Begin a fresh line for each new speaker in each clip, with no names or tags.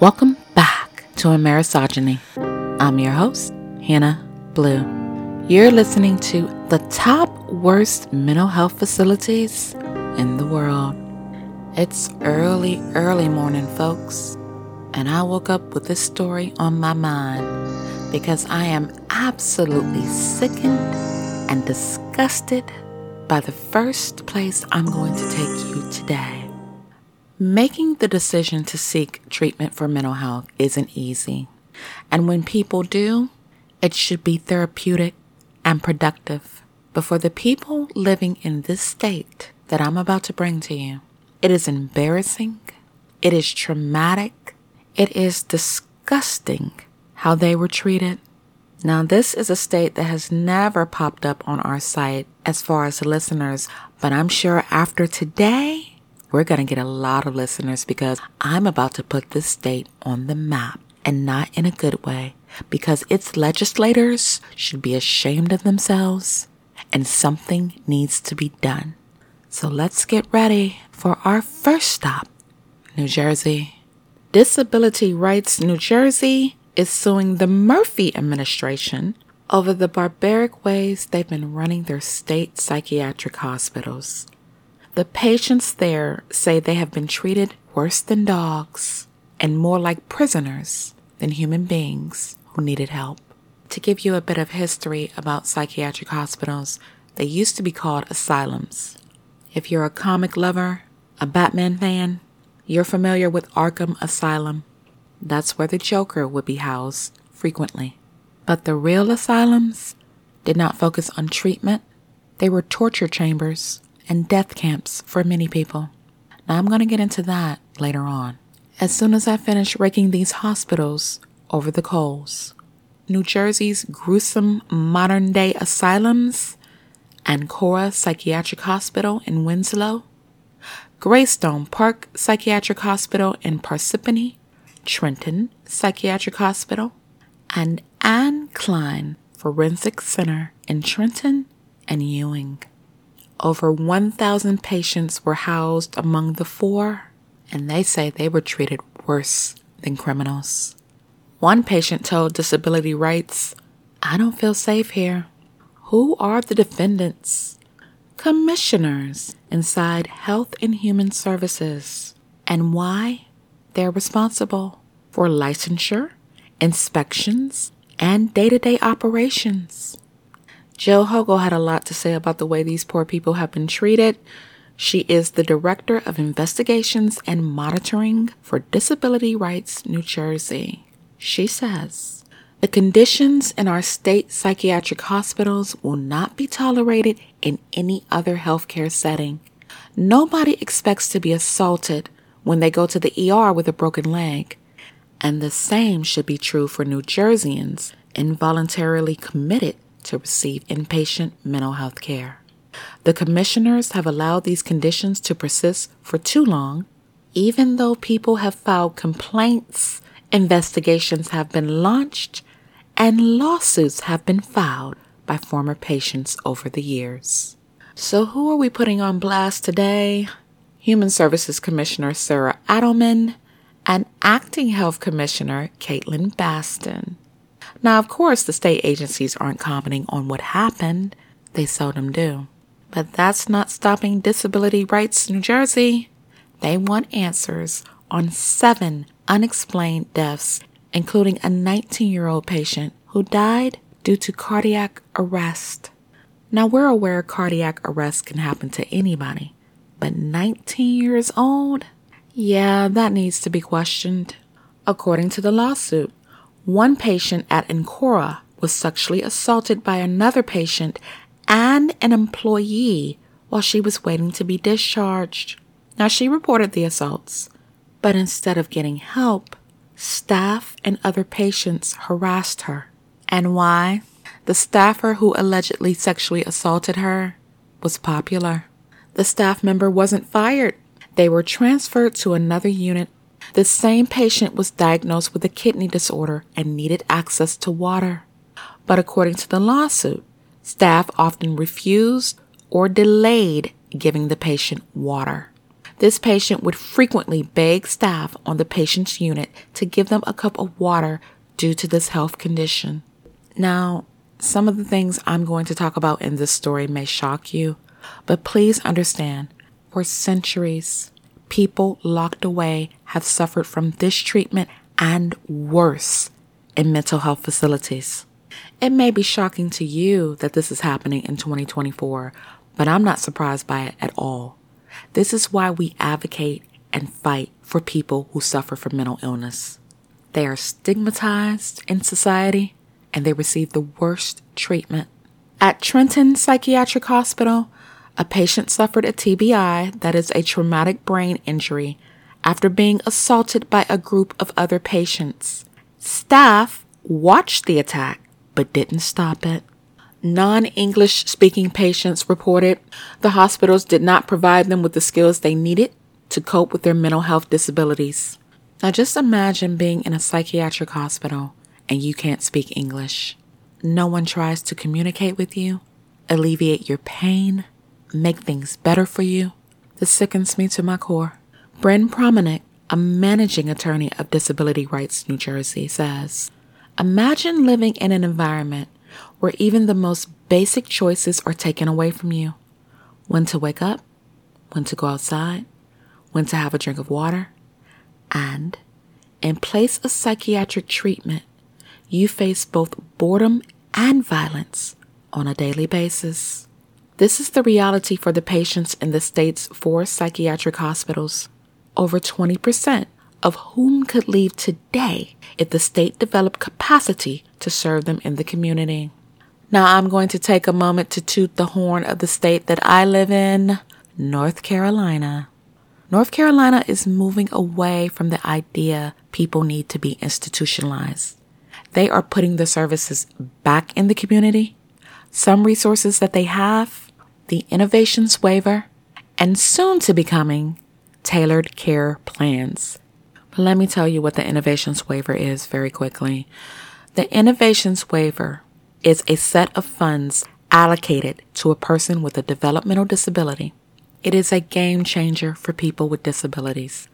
Welcome back to Amerisogyny. I'm your host, Hannah Blue. You're listening to the top worst mental health facilities in the world. It's early, early morning, folks, and I woke up with this story on my mind because I am absolutely sickened and disgusted by the first place I'm going to take you today. Making the decision to seek treatment for mental health isn't easy. And when people do, it should be therapeutic and productive. But for the people living in this state that I'm about to bring to you, it is embarrassing, it is traumatic, it is disgusting how they were treated. Now, this is a state that has never popped up on our site as far as listeners, but I'm sure after today, we're going to get a lot of listeners because I'm about to put this state on the map and not in a good way because its legislators should be ashamed of themselves and something needs to be done. So let's get ready for our first stop New Jersey. Disability Rights New Jersey is suing the Murphy administration over the barbaric ways they've been running their state psychiatric hospitals. The patients there say they have been treated worse than dogs and more like prisoners than human beings who needed help. To give you a bit of history about psychiatric hospitals, they used to be called asylums. If you're a comic lover, a Batman fan, you're familiar with Arkham Asylum. That's where the Joker would be housed frequently. But the real asylums did not focus on treatment, they were torture chambers and death camps for many people. Now, I'm going to get into that later on. As soon as I finish raking these hospitals over the coals, New Jersey's gruesome modern day asylums, Ancora Psychiatric Hospital in Winslow, Greystone Park Psychiatric Hospital in Parsippany, Trenton Psychiatric Hospital, and Anne Klein Forensic Center in Trenton and Ewing. Over 1,000 patients were housed among the four, and they say they were treated worse than criminals. One patient told Disability Rights, I don't feel safe here. Who are the defendants? Commissioners inside Health and Human Services. And why? They're responsible for licensure, inspections, and day to day operations. Jill Hogle had a lot to say about the way these poor people have been treated. She is the Director of Investigations and Monitoring for Disability Rights New Jersey. She says, the conditions in our state psychiatric hospitals will not be tolerated in any other healthcare setting. Nobody expects to be assaulted when they go to the ER with a broken leg. And the same should be true for New Jerseyans involuntarily committed to receive inpatient mental health care. The commissioners have allowed these conditions to persist for too long. Even though people have filed complaints, investigations have been launched, and lawsuits have been filed by former patients over the years. So, who are we putting on blast today? Human Services Commissioner Sarah Adelman and Acting Health Commissioner Kaitlan Baston. Now, of course, the state agencies aren't commenting on what happened. They seldom do. But that's not stopping Disability Rights New Jersey. They want answers on seven unexplained deaths, including a 19 year old patient who died due to cardiac arrest. Now, we're aware cardiac arrest can happen to anybody, but 19 years old? Yeah, that needs to be questioned. According to the lawsuit, one patient at Ancora was sexually assaulted by another patient and an employee while she was waiting to be discharged. Now, she reported the assaults, but instead of getting help, staff and other patients harassed her. And why? The staffer who allegedly sexually assaulted her was popular. The staff member wasn't fired. They were transferred to another unit the same patient was diagnosed with a kidney disorder and needed access to water. But according to the lawsuit, staff often refused or delayed giving the patient water. This patient would frequently beg staff on the patient's unit to give them a cup of water due to this health condition. Now, some of the things I'm going to talk about in this story may shock you, but please understand for centuries, people locked away have suffered from this treatment and worse in mental health facilities. It may be shocking to you that this is happening in 2024, but I'm not surprised by it at all. This is why we advocate and fight for people who suffer from mental illness. They are stigmatized in society and they receive the worst treatment. At Trenton Psychiatric Hospital, a patient suffered a TBI, that is a traumatic brain injury, after being assaulted by a group of other patients. Staff watched the attack but didn't stop it. Non English speaking patients reported the hospitals did not provide them with the skills they needed to cope with their mental health disabilities. Now, just imagine being in a psychiatric hospital and you can't speak English. No one tries to communicate with you, alleviate your pain, make things better for you. This sickens me to my core. Bren Promenick, a managing attorney of Disability Rights New Jersey, says Imagine living in an environment where even the most basic choices are taken away from you when to wake up, when to go outside, when to have a drink of water, and in place of psychiatric treatment, you face both boredom and violence on a daily basis. This is the reality for the patients in the state's four psychiatric hospitals. Over 20% of whom could leave today if the state developed capacity to serve them in the community. Now, I'm going to take a moment to toot the horn of the state that I live in, North Carolina. North Carolina is moving away from the idea people need to be institutionalized. They are putting the services back in the community. Some resources that they have, the innovations waiver, and soon to be coming tailored care plans. But let me tell you what the innovations waiver is very quickly. The innovations waiver is a set of funds allocated to a person with a developmental disability. It is a game changer for people with disabilities.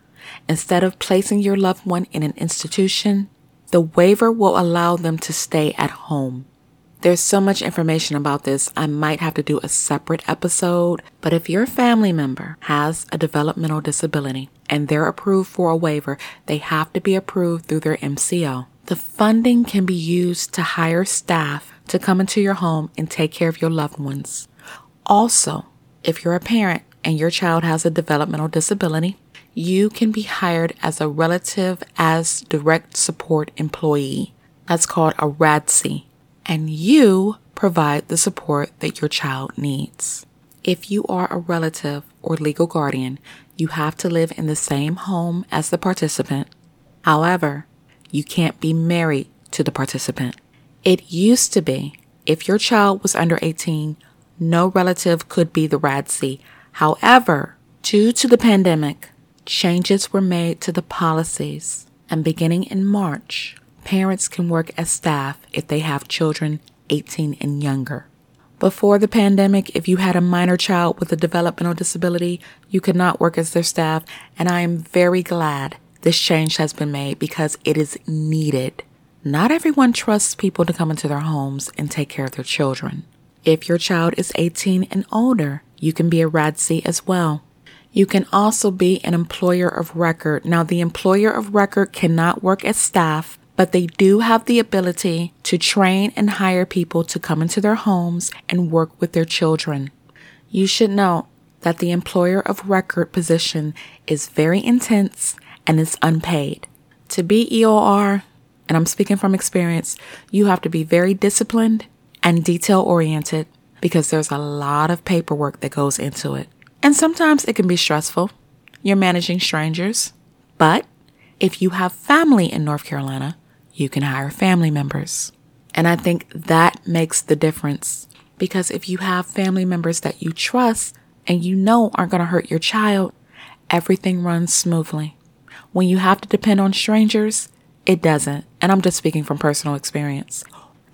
Instead of placing your loved one in an institution, the waiver will allow them to stay at home. There's so much information about this, I might have to do a separate episode. But if your family member has a developmental disability and they're approved for a waiver, they have to be approved through their MCO. The funding can be used to hire staff to come into your home and take care of your loved ones. Also, if you're a parent and your child has a developmental disability, you can be hired as a relative as direct support employee. That's called a RADC. And you provide the support that your child needs. If you are a relative or legal guardian, you have to live in the same home as the participant. However, you can't be married to the participant. It used to be if your child was under 18, no relative could be the RADC. However, due to the pandemic, changes were made to the policies, and beginning in March, parents can work as staff if they have children 18 and younger. Before the pandemic, if you had a minor child with a developmental disability, you could not work as their staff, and I am very glad this change has been made because it is needed. Not everyone trusts people to come into their homes and take care of their children. If your child is 18 and older, you can be a RADC as well. You can also be an employer of record. Now, the employer of record cannot work as staff, but they do have the ability to train and hire people to come into their homes and work with their children. You should know that the employer of record position is very intense and is unpaid. To be EOR, and I'm speaking from experience, you have to be very disciplined and detail oriented because there's a lot of paperwork that goes into it. And sometimes it can be stressful. You're managing strangers. But if you have family in North Carolina, you can hire family members. And I think that makes the difference because if you have family members that you trust and you know aren't going to hurt your child, everything runs smoothly. When you have to depend on strangers, it doesn't. And I'm just speaking from personal experience.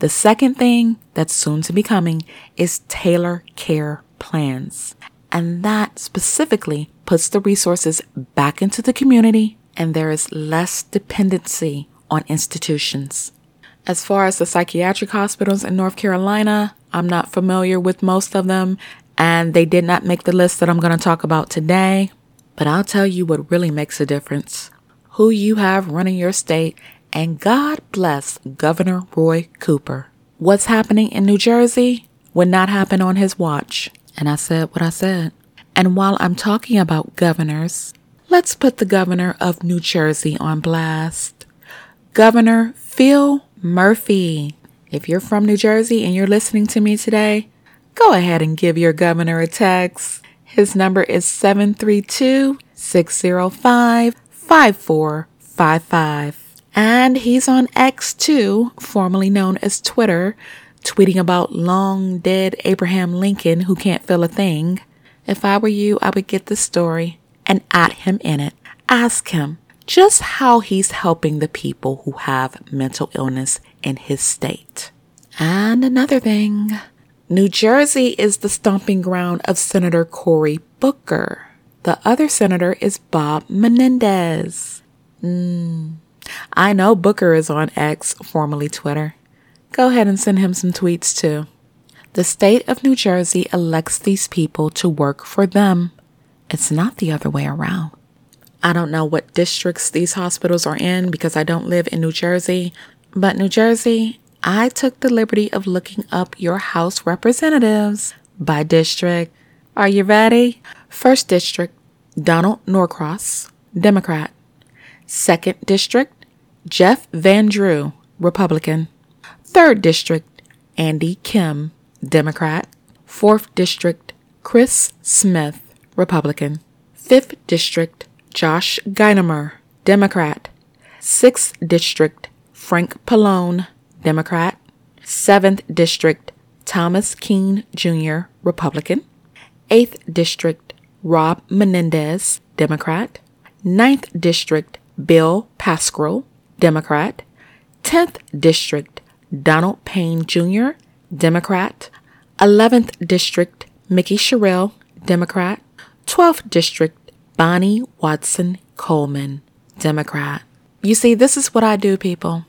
The second thing that's soon to be coming is tailor care plans. And that specifically puts the resources back into the community and there is less dependency on institutions. As far as the psychiatric hospitals in North Carolina, I'm not familiar with most of them and they did not make the list that I'm going to talk about today. But I'll tell you what really makes a difference who you have running your state, and God bless Governor Roy Cooper. What's happening in New Jersey would not happen on his watch. And I said what I said. And while I'm talking about governors, let's put the governor of New Jersey on blast. Governor Phil Murphy. If you're from New Jersey and you're listening to me today, go ahead and give your governor a text. His number is 732 605 5455. And he's on X too, formerly known as Twitter, tweeting about long dead Abraham Lincoln who can't feel a thing. If I were you, I would get the story and add him in it. Ask him just how he's helping the people who have mental illness in his state. And another thing New Jersey is the stomping ground of Senator Cory Booker. The other senator is Bob Menendez. Mm. I know Booker is on X, formerly Twitter. Go ahead and send him some tweets too. The state of New Jersey elects these people to work for them. It's not the other way around. I don't know what districts these hospitals are in because I don't live in New Jersey, but New Jersey I took the liberty of looking up your House representatives by district. Are you ready? First District, Donald Norcross, Democrat. Second District, Jeff Van Drew, Republican. Third District, Andy Kim, Democrat. Fourth District, Chris Smith, Republican. Fifth District, Josh Gottheimer, Democrat. Sixth District, Frank Pallone, Democrat. 7th District, Thomas Kean Jr., Republican. 8th District, Rob Menendez, Democrat. 9th District, Bill Pascrell, Democrat. 10th District, Donald Payne Jr., Democrat. 11th District, Mikie Sherrill, Democrat. 12th District, Bonnie Watson Coleman, Democrat. You see, this is what I do, people.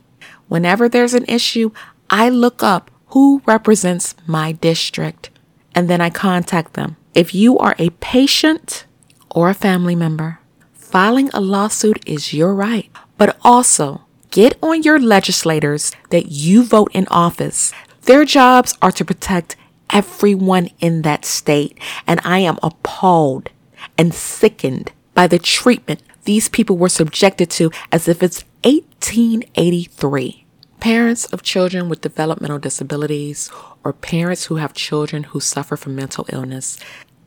Whenever there's an issue, I look up who represents my district and then I contact them. If you are a patient or a family member, filing a lawsuit is your right, but also get on your legislators that you vote in office. Their jobs are to protect everyone in that state, and I am appalled and sickened by the treatment these people were subjected to as if it's 1883. Parents of children with developmental disabilities or parents who have children who suffer from mental illness,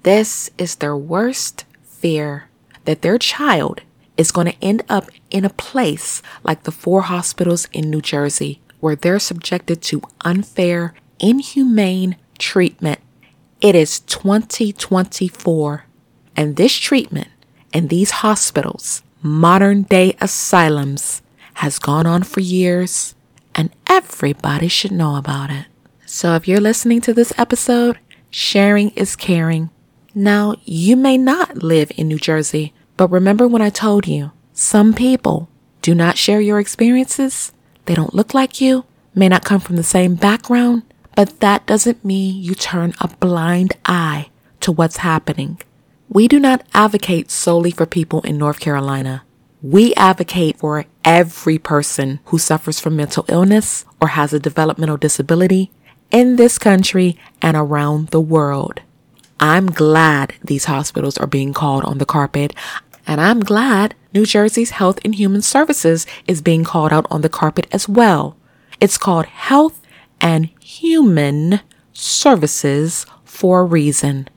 this is their worst fear that their child is going to end up in a place like the four hospitals in New Jersey where they're subjected to unfair, inhumane treatment. It is 2024 and this treatment in these hospitals, modern day asylums, has gone on for years and everybody should know about it. So if you're listening to this episode, sharing is caring. Now, you may not live in New Jersey, but remember when I told you, some people do not share your experiences. They don't look like you, may not come from the same background, but that doesn't mean you turn a blind eye to what's happening. We do not advocate solely for people in North Carolina. We advocate for every person who suffers from mental illness or has a developmental disability in this country and around the world. I'm glad these hospitals are being called on the carpet, and I'm glad New Jersey's Health and Human Services is being called out on the carpet as well. It's called Health and Human Services for a reason.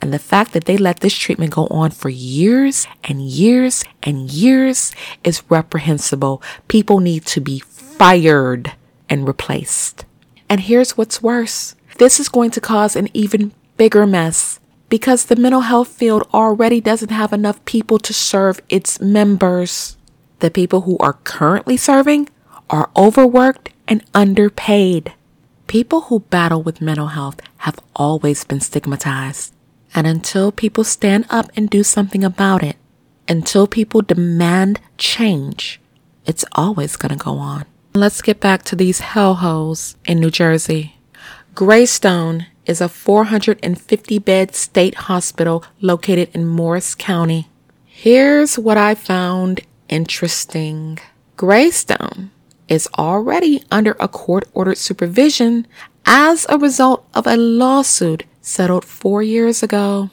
And the fact that they let this treatment go on for years and years and years is reprehensible. People need to be fired and replaced. And here's what's worse. This is going to cause an even bigger mess because the mental health field already doesn't have enough people to serve its members. The people who are currently serving are overworked and underpaid. People who battle with mental health have always been stigmatized. And until people stand up and do something about it, until people demand change, it's always going to go on. Let's get back to these hellholes in New Jersey. Greystone is a 450 bed state hospital located in Morris County. Here's what I found interesting Greystone is already under a court ordered supervision as a result of a lawsuit settled four years ago.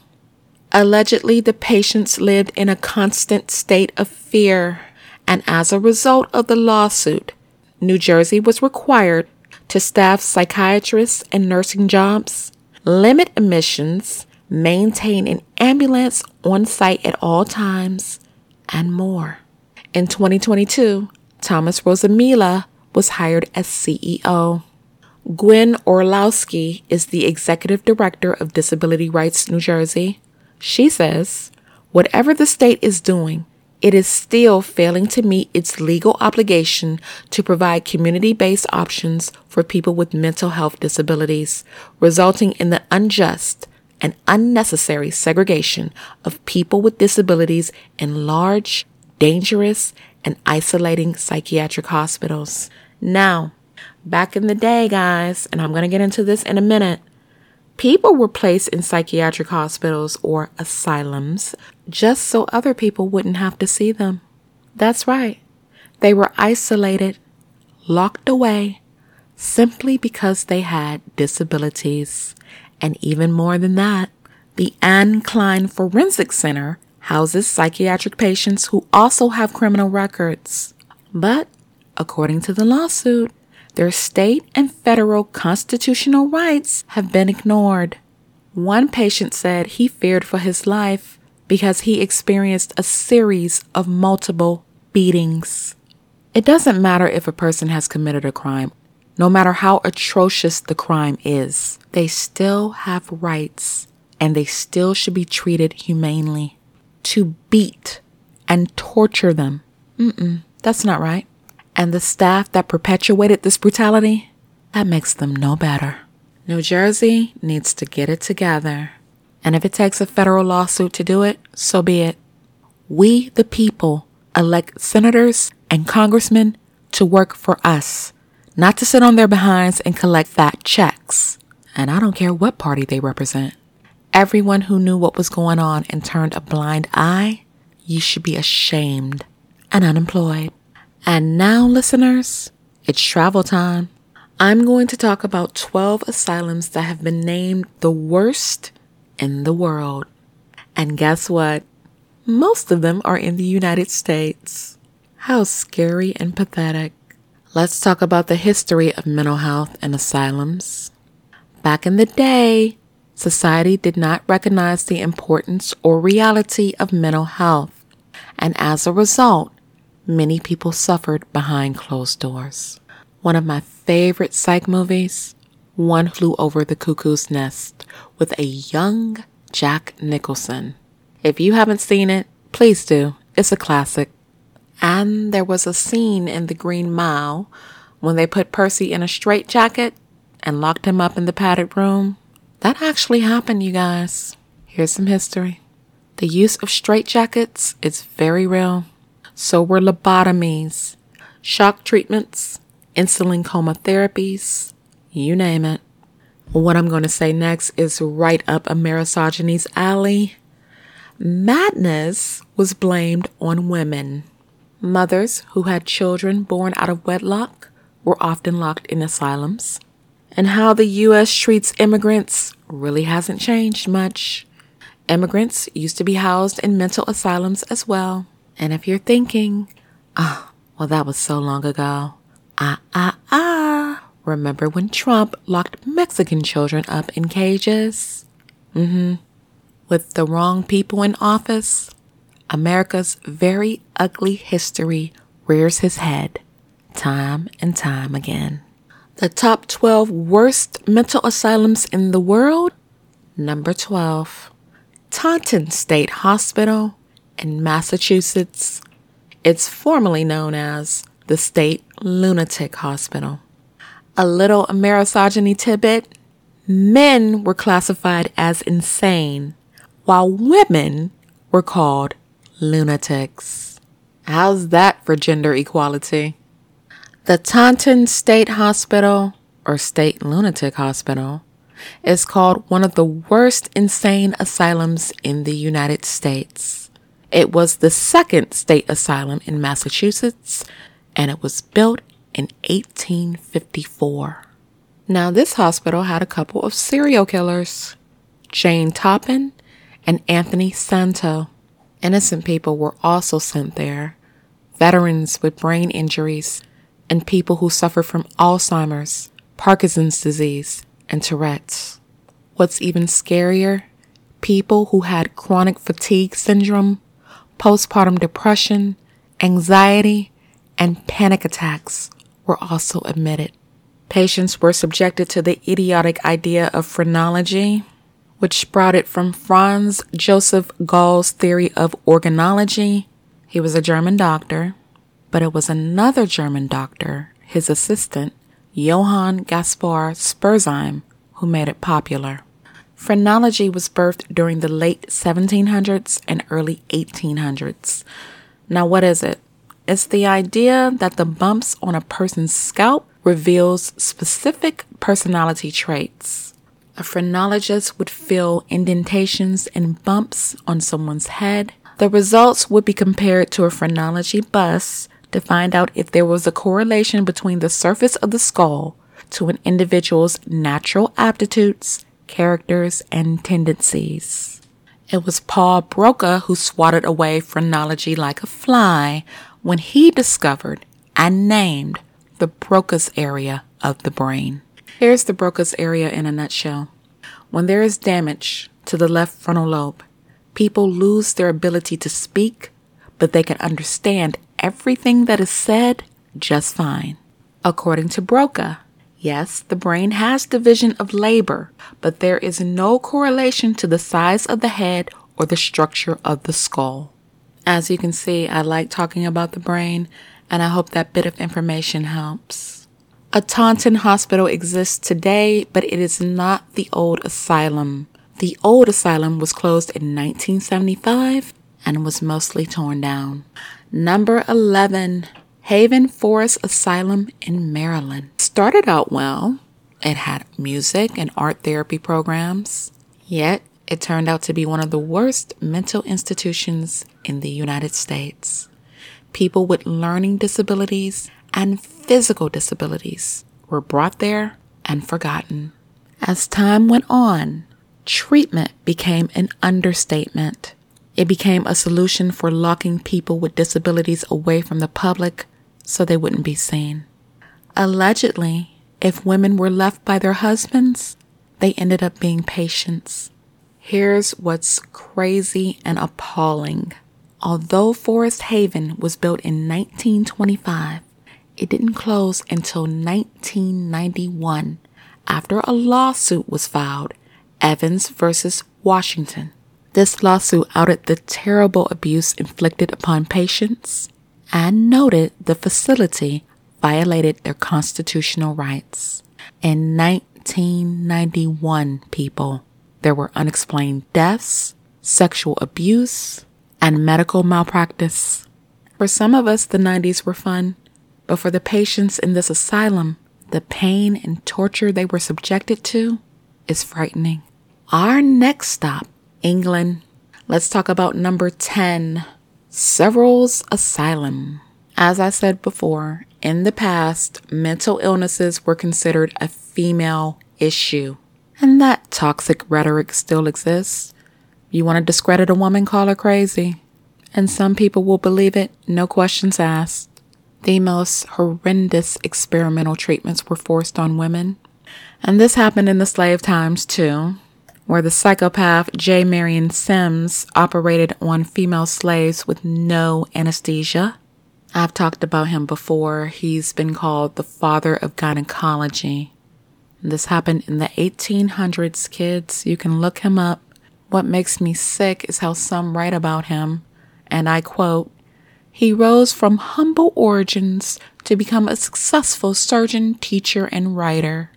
Allegedly, the patients lived in a constant state of fear, and as a result of the lawsuit, New Jersey was required to staff psychiatrists and nursing jobs, limit admissions, maintain an ambulance on site at all times, and more. In 2022, Thomas Rosamila was hired as CEO. Gwen Orlowski is the executive director of Disability Rights New Jersey. She says, whatever the state is doing, it is still failing to meet its legal obligation to provide community based options for people with mental health disabilities, resulting in the unjust and unnecessary segregation of people with disabilities in large, dangerous, and isolating psychiatric hospitals. Now, back in the day, guys, and I'm going to get into this in a minute, people were placed in psychiatric hospitals or asylums just so other people wouldn't have to see them. That's right. They were isolated, locked away, simply because they had disabilities. And even more than that, the Anne Klein Forensic Center houses psychiatric patients who also have criminal records. But, according to the lawsuit, their state and federal constitutional rights have been ignored. One patient said he feared for his life because he experienced a series of multiple beatings. It doesn't matter if a person has committed a crime, no matter how atrocious the crime is, they still have rights and they still should be treated humanely to beat and torture them. Mm-mm, that's not right. And the staff that perpetuated this brutality, that makes them no better. New Jersey needs to get it together. And if it takes a federal lawsuit to do it, so be it. We, the people, elect senators and congressmen to work for us, not to sit on their behinds and collect fat checks. And I don't care what party they represent. Everyone who knew what was going on and turned a blind eye, you should be ashamed and unemployed. And now, listeners, it's travel time. I'm going to talk about 12 asylums that have been named the worst in the world. And guess what? Most of them are in the United States. How scary and pathetic. Let's talk about the history of mental health and asylums. Back in the day, Society did not recognize the importance or reality of mental health, and as a result, many people suffered behind closed doors. One of my favorite psych movies, One Flew Over the Cuckoo's Nest, with a young Jack Nicholson. If you haven't seen it, please do. It's a classic. And there was a scene in The Green Mile when they put Percy in a straitjacket and locked him up in the padded room. That actually happened, you guys. Here's some history. The use of straitjackets is very real. So were lobotomies, shock treatments, insulin coma therapies, you name it. What I'm going to say next is right up Amerisogyny's alley. Madness was blamed on women. Mothers who had children born out of wedlock were often locked in asylums and how the U.S. treats immigrants really hasn't changed much. Immigrants used to be housed in mental asylums as well. And if you're thinking, oh, well, that was so long ago. Ah, ah, ah. Remember when Trump locked Mexican children up in cages? Mm hmm. With the wrong people in office, America's very ugly history rears his head time and time again. The top 12 worst mental asylums in the world. Number 12, Taunton State Hospital in Massachusetts. It's formerly known as the State Lunatic Hospital. A little Amerisogyny tidbit men were classified as insane while women were called lunatics. How's that for gender equality? The Taunton State Hospital, or State Lunatic Hospital, is called one of the worst insane asylums in the United States. It was the second state asylum in Massachusetts, and it was built in 1854. Now, this hospital had a couple of serial killers Jane Toppan and Anthony Santo. Innocent people were also sent there veterans with brain injuries, and people who suffer from Alzheimer's, Parkinson's disease, and Tourette's. What's even scarier, people who had chronic fatigue syndrome, postpartum depression, anxiety, and panic attacks were also admitted. Patients were subjected to the idiotic idea of phrenology, which sprouted from Franz Joseph Gall's theory of organology. He was a German doctor, but it was another German doctor, his assistant, Johann Gaspar Spurzheim, who made it popular. Phrenology was birthed during the late 1700s and early 1800s. Now, what is it? It's the idea that the bumps on a person's scalp reveals specific personality traits. A phrenologist would feel indentations and bumps on someone's head. The results would be compared to a phrenology bus to find out if there was a correlation between the surface of the skull to an individual's natural aptitudes, characters, and tendencies. It was Paul Broca who swatted away phrenology like a fly when he discovered and named the Broca's area of the brain. Here's the Broca's area in a nutshell. When there is damage to the left frontal lobe, people lose their ability to speak, but they can understand everything that is said just fine. According to Broca, yes, the brain has division of labor, but there is no correlation to the size of the head or the structure of the skull. As you can see, I like talking about the brain and I hope that bit of information helps. A Taunton hospital exists today, but it is not the old asylum. The old asylum was closed in 1975 and was mostly torn down. Number 11, Haven Forest Asylum in Maryland. Started out well. It had music and art therapy programs, yet it turned out to be one of the worst mental institutions in the United States people with learning disabilities and physical disabilities were brought there and forgotten. As time went on, treatment became an understatement. It became a solution for locking people with disabilities away from the public so they wouldn't be seen. Allegedly, if women were left by their husbands, they ended up being patients. Here's what's crazy and appalling. Although Forest Haven was built in 1925, it didn't close until 1991 after a lawsuit was filed, Evans versus Washington. This lawsuit outed the terrible abuse inflicted upon patients and noted the facility violated their constitutional rights. In 1991, people, there were unexplained deaths, sexual abuse, and medical malpractice. For some of us, the 90s were fun, but for the patients in this asylum, the pain and torture they were subjected to is frightening. Our next stop, England. Let's talk about number 10, Severalls Asylum. As I said before, in the past, mental illnesses were considered a female issue. And that toxic rhetoric still exists. You want to discredit a woman, call her crazy. And some people will believe it, no questions asked. The most horrendous experimental treatments were forced on women. And this happened in the slave times too, where the psychopath J. Marion Sims operated on female slaves with no anesthesia. I've talked about him before. He's been called the father of gynecology. This happened in the 1800s, kids. You can look him up. What makes me sick is how some write about him, and I quote, He rose from humble origins to become a successful surgeon, teacher, and writer.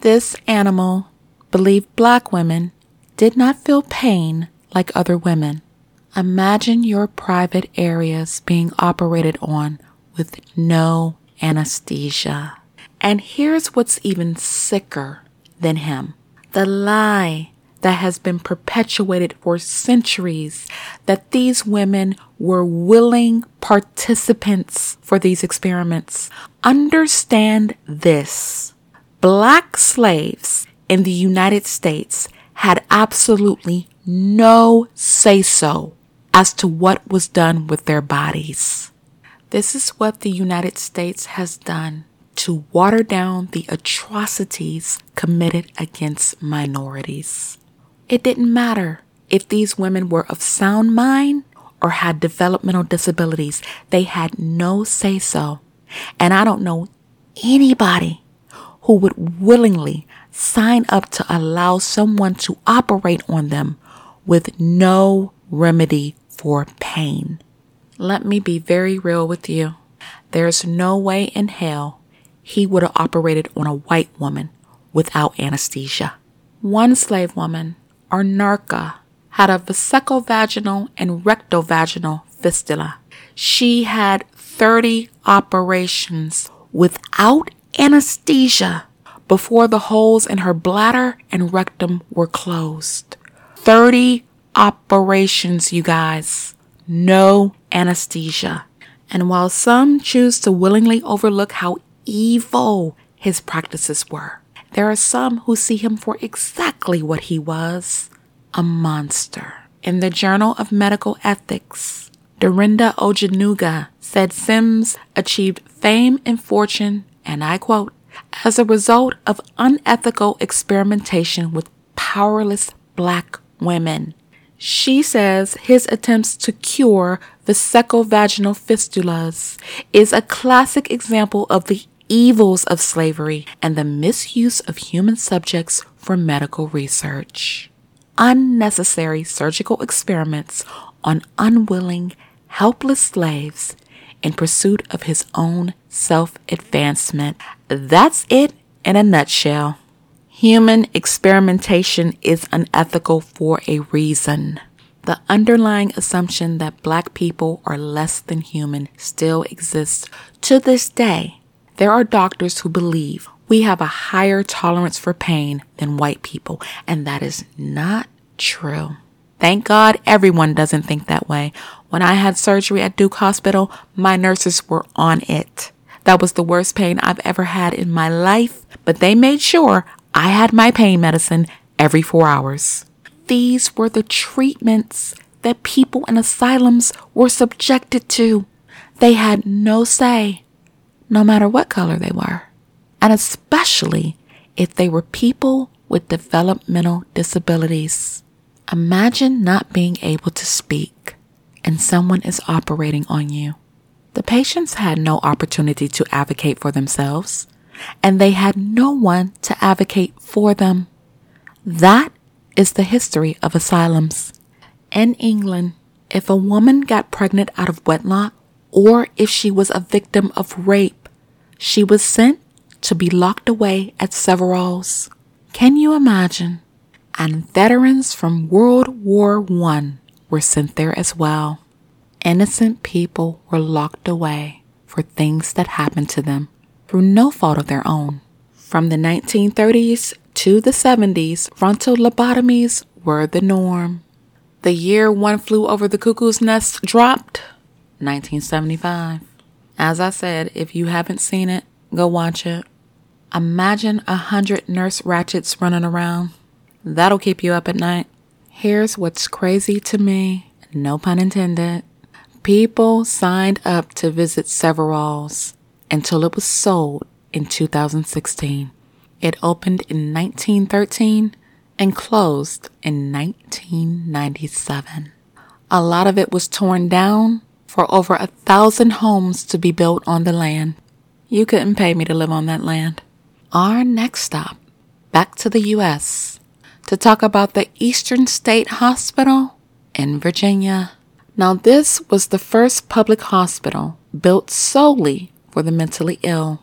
This animal believed black women did not feel pain like other women. Imagine your private areas being operated on with no anesthesia. And here's what's even sicker than him the lie that has been perpetuated for centuries that these women were willing participants for these experiments. Understand this. Black slaves in the United States had absolutely no say so as to what was done with their bodies. This is what the United States has done to water down the atrocities committed against minorities. It didn't matter if these women were of sound mind or had developmental disabilities, they had no say so. And I don't know anybody who would willingly sign up to allow someone to operate on them with no remedy for pain. Let me be very real with you. There's no way in hell he would have operated on a white woman without anesthesia. One slave woman Anarcha had a vesicovaginal and rectovaginal fistula. She had 30 operations without anesthesia before the holes in her bladder and rectum were closed. 30 operations, you guys. No anesthesia. And while some choose to willingly overlook how evil his practices were, there are some who see him for exactly what he was a monster. In the Journal of Medical Ethics, Durrenda Ojanuga said Sims achieved fame and fortune, and I quote, as a result of unethical experimentation with powerless black women. She says his attempts to cure vesicovaginal fistulas is a classic example of the evils of slavery and the misuse of human subjects for medical research. Unnecessary surgical experiments on unwilling, helpless slaves in pursuit of his own self advancement. That's it in a nutshell. Human experimentation is unethical for a reason. The underlying assumption that black people are less than human still exists to this day there are doctors who believe we have a higher tolerance for pain than white people, and that is not true. Thank God everyone doesn't think that way. When I had surgery at Duke Hospital, my nurses were on it. That was the worst pain I've ever had in my life, but they made sure I had my pain medicine every four hours. These were the treatments that people in asylums were subjected to. They had no say no matter what color they were, and especially if they were people with developmental disabilities. Imagine not being able to speak and someone is operating on you. The patients had no opportunity to advocate for themselves, and they had no one to advocate for them. That is the history of asylums. In England, if a woman got pregnant out of wedlock, or if she was a victim of rape, she was sent to be locked away at Severalls. Can you imagine? And veterans from World War I were sent there as well. Innocent people were locked away for things that happened to them through no fault of their own. From the 1930s to the 70s, frontal lobotomies were the norm. The year one flew over the cuckoo's nest dropped, 1975. As I said, if you haven't seen it, go watch it. Imagine a hundred nurse Ratcheds running around. That'll keep you up at night. Here's what's crazy to me, no pun intended. People signed up to visit Severalls until it was sold in 2016. It opened in 1913 and closed in 1997. A lot of it was torn down for over a thousand homes to be built on the land. You couldn't pay me to live on that land. Our next stop, back to the U.S., to talk about the Eastern State Hospital in Virginia. Now, this was the first public hospital built solely for the mentally ill.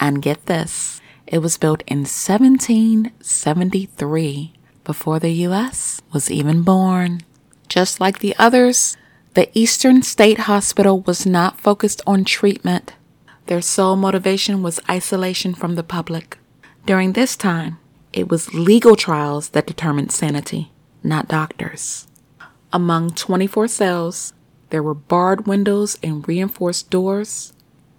And get this, it was built in 1773 before the U.S. was even born. Just like the others, the Eastern State Hospital was not focused on treatment. Their sole motivation was isolation from the public. During this time, it was legal trials that determined sanity, not doctors. Among 24 cells, there were barred windows and reinforced doors.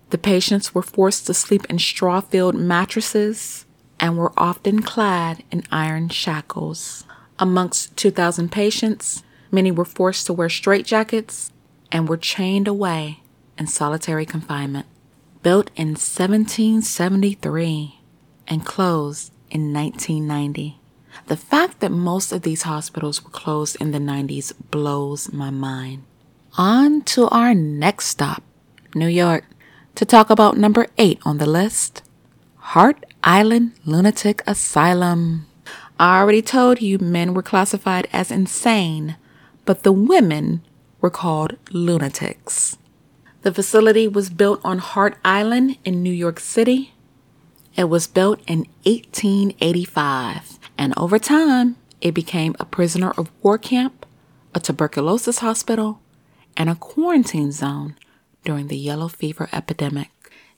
The patients were forced to sleep in straw filled mattresses and were often clad in iron shackles. Amongst 2,000 patients, many were forced to wear straitjackets and were chained away in solitary confinement. Built in 1773 and closed in 1990. The fact that most of these hospitals were closed in the 90s blows my mind. On to our next stop, New York, to talk about number eight on the list Hart Island Lunatic Asylum. I already told you men were classified as insane, but the women were called lunatics. The facility was built on Hart Island in New York City. It was built in 1885, and over time, it became a prisoner of war camp, a tuberculosis hospital, and a quarantine zone during the yellow fever epidemic.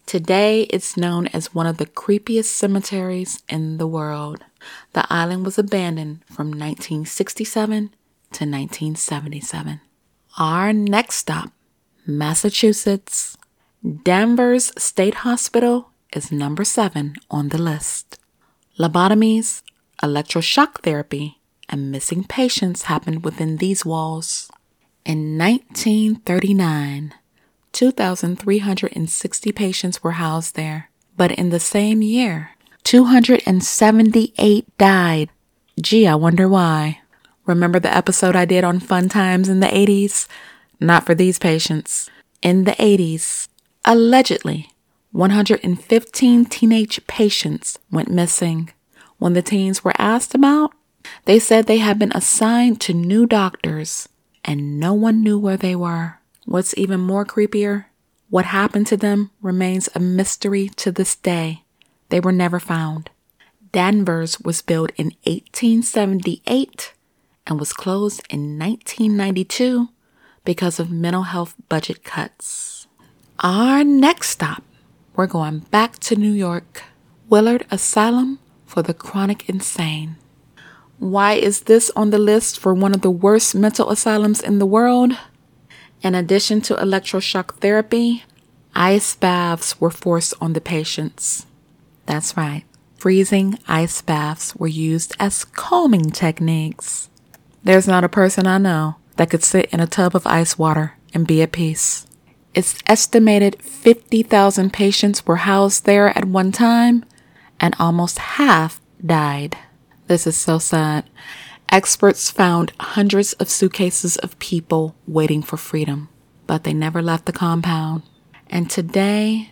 Today, it's known as one of the creepiest cemeteries in the world. The island was abandoned from 1967 to 1977. Our next stop, Massachusetts. Danvers State Hospital is number seven on the list. Lobotomies, electroshock therapy, and missing patients happened within these walls. In 1939, 2,360 patients were housed there, but in the same year, 278 died. Gee, I wonder why. Remember the episode I did on fun times in the 80s? Not for these patients. In the 80s, allegedly, 115 teenage patients went missing. When the teens were asked about, they said they had been assigned to new doctors and no one knew where they were. What's even more creepier, what happened to them remains a mystery to this day. They were never found. Danvers was built in 1878 and was closed in 1992 because of mental health budget cuts. Our next stop, we're going back to New York. Willard Asylum for the Chronic Insane. Why is this on the list for one of the worst mental asylums in the world? In addition to electroshock therapy, ice baths were forced on the patients. That's right, freezing ice baths were used as calming techniques. There's not a person I know that could sit in a tub of ice water and be at peace. It's estimated 50,000 patients were housed there at one time, and almost half died. This is so sad. Experts found hundreds of suitcases of people waiting for freedom, but they never left the compound. And today,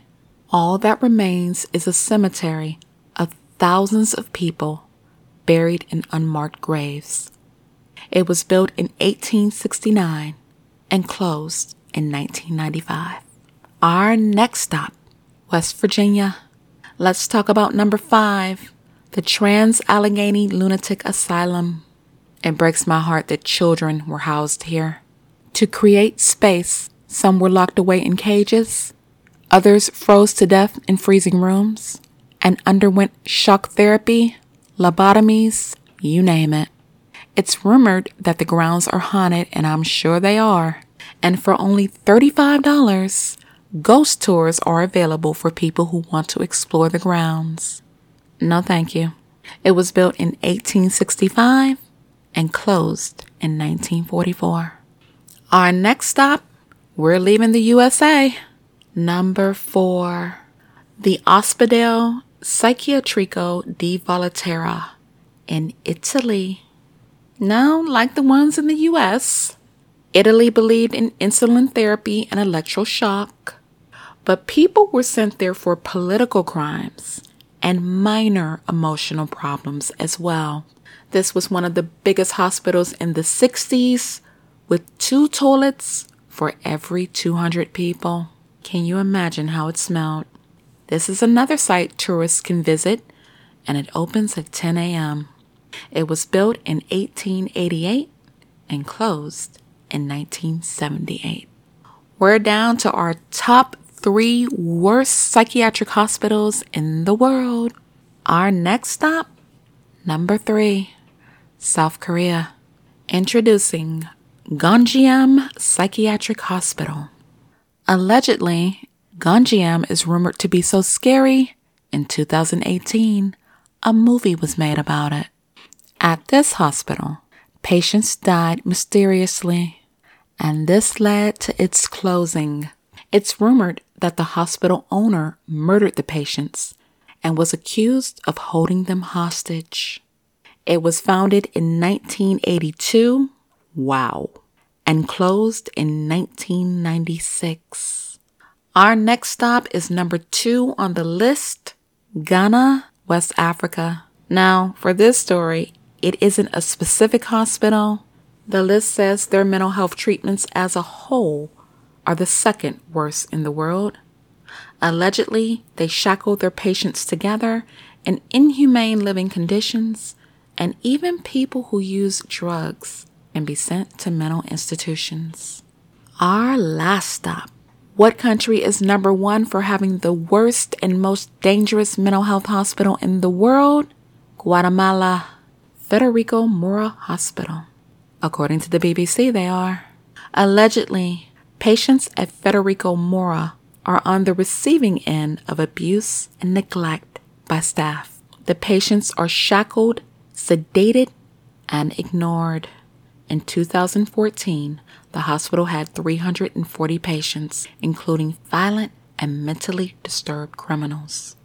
all that remains is a cemetery of thousands of people buried in unmarked graves. It was built in 1869 and closed in 1995. Our next stop, West Virginia. Let's talk about number five, the Trans Allegheny Lunatic Asylum. It breaks my heart that children were housed here. To create space, some were locked away in cages, others froze to death in freezing rooms, and underwent shock therapy, lobotomies, you name it. It's rumored that the grounds are haunted, and I'm sure they are. And for only $35, ghost tours are available for people who want to explore the grounds. No, thank you. It was built in 1865 and closed in 1944. Our next stop, we're leaving the USA. Number four, the Ospedale Psichiatrico di Volaterra in Italy. Now, like the ones in the US, Italy believed in insulin therapy and electroshock, but people were sent there for political crimes and minor emotional problems as well. This was one of the biggest hospitals in the 60s with two toilets for every 200 people. Can you imagine how it smelled? This is another site tourists can visit, and it opens at 10 a.m. It was built in 1888 and closed in 1978. We're down to our top three worst psychiatric hospitals in the world. Our next stop, number three, South Korea. Introducing Gonjiam Psychiatric Hospital. Allegedly, Gonjiam is rumored to be so scary, in 2018, a movie was made about it. At this hospital, patients died mysteriously, and this led to its closing. It's rumored that the hospital owner murdered the patients and was accused of holding them hostage. It was founded in 1982. Wow. And closed in 1996. Our next stop is number two on the list Ghana, West Africa. Now, for this story, it isn't a specific hospital. The list says their mental health treatments as a whole are the second worst in the world. Allegedly, they shackle their patients together in inhumane living conditions and even people who use drugs and be sent to mental institutions. Our last stop. What country is number one for having the worst and most dangerous mental health hospital in the world? Guatemala. Federico Mora Hospital. According to the BBC, they are. Allegedly, patients at Federico Mora are on the receiving end of abuse and neglect by staff. The patients are shackled sedated, and ignored. In 2014, the hospital had 340 patients, including violent and mentally disturbed criminals.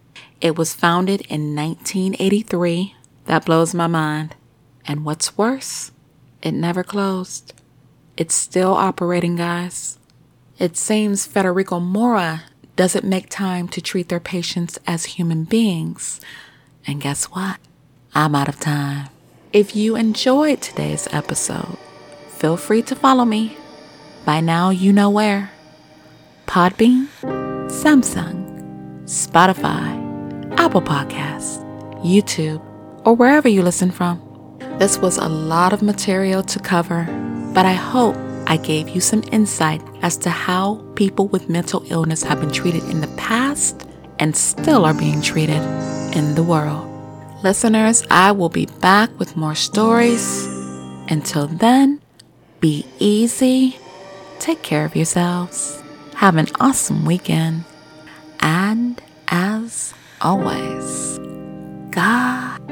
It was founded in 1983. That blows my mind. And what's worse, it never closed. It's still operating, guys. It seems Federico Mora doesn't make time to treat their patients as human beings. And guess what? I'm out of time. If you enjoyed today's episode, feel free to follow me. By now, you know where Podbean, Samsung, Spotify, Apple Podcasts, YouTube, or wherever you listen from. This was a lot of material to cover, but I hope I gave you some insight as to how people with mental illness have been treated in the past and still are being treated in the world. Listeners, I will be back with more stories. Until then, be easy, take care of yourselves, have an awesome weekend, and as always, God